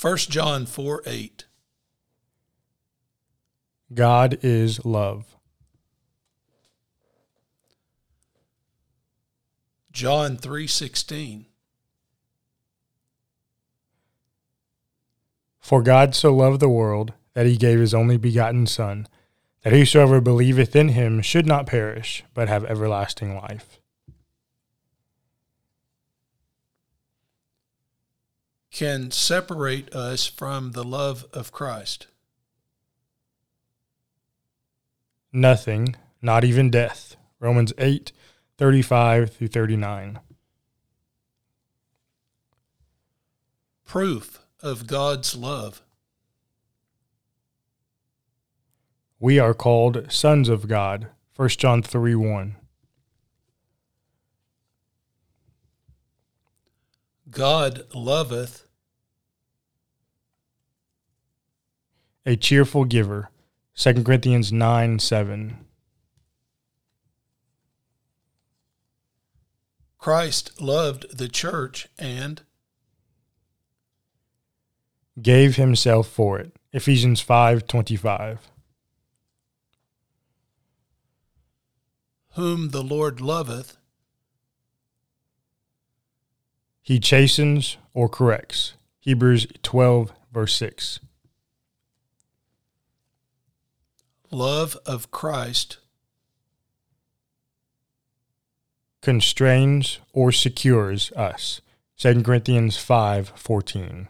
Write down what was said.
1 John 4 8. God is love. John 3:16 For God so loved the world that he gave his only begotten Son, that whosoever believeth in him should not perish, but have everlasting life. Can separate us from the love of Christ. Nothing, not even death. Romans 8, 35 through 39. Proof of God's love. We are called sons of God. 1 John 3 1. God loveth a cheerful giver. 2 Corinthians 9 7. Christ loved the church and gave himself for it. Ephesians 5:25. Whom the Lord loveth, he chastens or corrects. Hebrews 12 verse 6. Love of Christ constrains or secures us. 2 Corinthians 5:14.